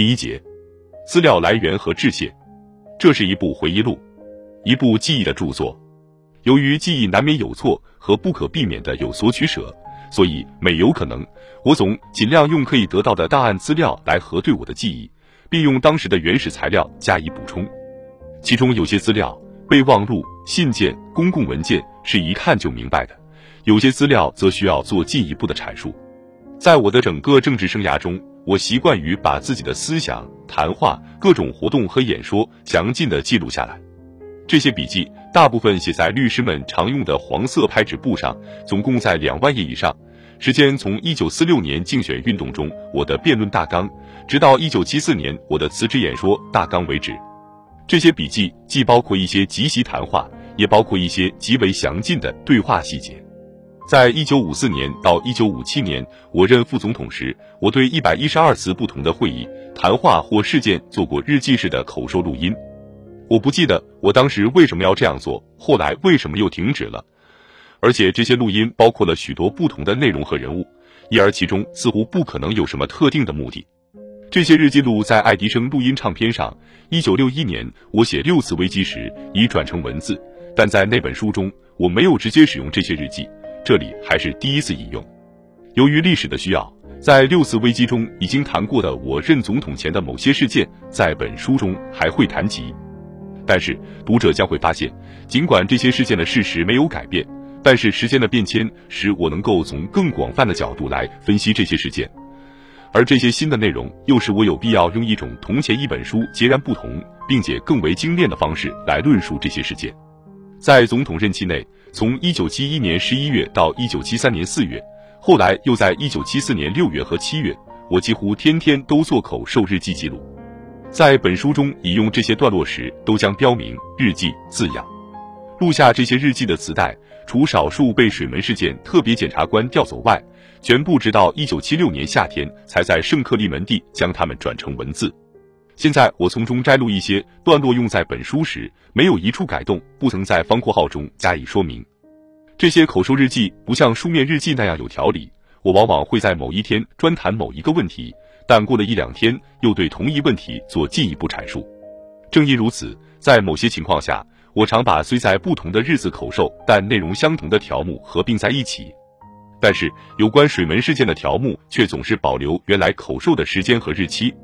第一节，资料来源和致谢。这是一部回忆录，一部记忆的著作。由于记忆难免有错和不可避免的有所取舍，所以每有可能，我总尽量用可以得到的档案资料来核对我的记忆，并用当时的原始材料加以补充。其中有些资料，备忘录、信件、公共文件是一看就明白的；有些资料则需要做进一步的阐述。在我的整个政治生涯中，我习惯于把自己的思想、谈话、各种活动和演说详尽的记录下来。这些笔记大部分写在律师们常用的黄色拍纸布上，总共在两万页以上。时间从一九四六年竞选运动中我的辩论大纲，直到一九七四年我的辞职演说大纲为止。这些笔记既包括一些即席谈话，也包括一些极为详尽的对话细节。在一九五四年到一九五七年，我任副总统时，我对一百一十二次不同的会议、谈话或事件做过日记式的口授录音。我不记得我当时为什么要这样做，后来为什么又停止了。而且这些录音包括了许多不同的内容和人物，因而其中似乎不可能有什么特定的目的。这些日记录在爱迪生录音唱片上。一九六一年，我写六次危机时已转成文字，但在那本书中我没有直接使用这些日记，这里还是第一次引用。由于历史的需要，在六次危机中已经谈过的我任总统前的某些事件，在本书中还会谈及。但是读者将会发现，尽管这些事件的事实没有改变，但是时间的变迁使我能够从更广泛的角度来分析这些事件。而这些新的内容，又使我有必要用一种同前一本书截然不同，并且更为精炼的方式来论述这些事件。在总统任期内，从一九七一年十一月到一九七三年四月，后来又在一九七四年六月和七月，我几乎天天都做口授日记记录。在本书中引用这些段落时，都将标明“日记”字样。录下这些日记的磁带，除少数被水门事件特别检察官调走外。全部直到一九七六年夏天，才在圣克利门地将它们转成文字。现在我从中摘录一些段落，用在本书时没有一处改动，不曾在方括号中加以说明。这些口述日记不像书面日记那样有条理，我往往会在某一天专谈某一个问题，但过了一两天又对同一问题做进一步阐述。正因如此，在某些情况下，我常把虽在不同的日子口授但内容相同的条目合并在一起。但是，有关水门事件的条目却总是保留原来口授的时间和日期。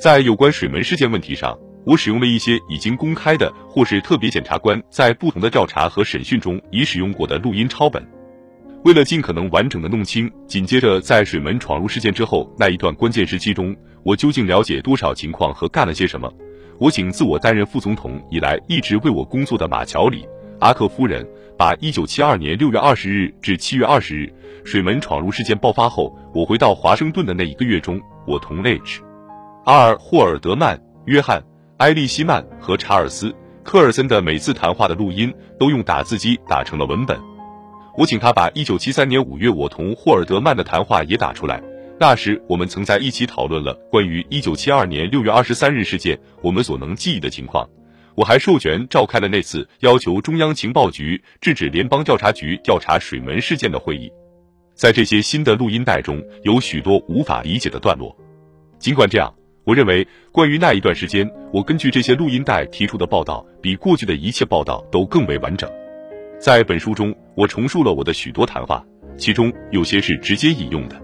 在有关水门事件问题上，我使用了一些已经公开的，或是特别检察官在不同的调查和审讯中已使用过的录音抄本。为了尽可能完整的弄清紧接着在水门闯入事件之后那一段关键时期中我究竟了解多少情况和干了些什么，我请自我担任副总统以来一直为我工作的马乔里。阿克夫人把一九七二年六月二十日至七月二十日水门闯入事件爆发后，我回到华盛顿的那一个月中，我同 H、阿尔霍尔德曼、约翰、埃利希曼和查尔斯·科尔森的每次谈话的录音都用打字机打成了文本。我请他把一九七三年五月我同霍尔德曼的谈话也打出来。那时我们曾在一起讨论了关于一九七二年六月二十三日事件我们所能记忆的情况。我还授权召开了那次要求中央情报局制止联邦调查局调查水门事件的会议。在这些新的录音带中有许多无法理解的段落。尽管这样，我认为关于那一段时间，我根据这些录音带提出的报道比过去的一切报道都更为完整。在本书中，我重述了我的许多谈话，其中有些是直接引用的。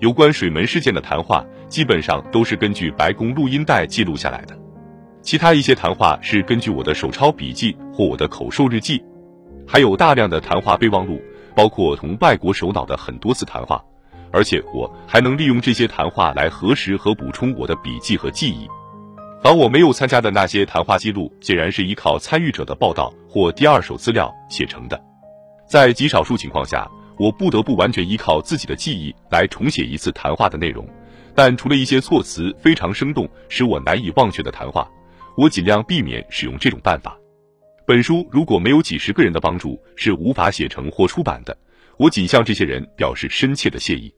有关水门事件的谈话基本上都是根据白宫录音带记录下来的。其他一些谈话是根据我的手抄笔记或我的口授日记，还有大量的谈话备忘录，包括同外国首脑的很多次谈话，而且我还能利用这些谈话来核实和补充我的笔记和记忆。而我没有参加的那些谈话记录，显然是依靠参与者的报道或第二手资料写成的。在极少数情况下，我不得不完全依靠自己的记忆来重写一次谈话的内容，但除了一些措辞非常生动、使我难以忘却的谈话。我尽量避免使用这种办法。本书如果没有几十个人的帮助，是无法写成或出版的。我仅向这些人表示深切的谢意。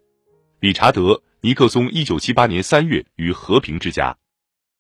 理查德·尼克松，一九七八年三月于和平之家。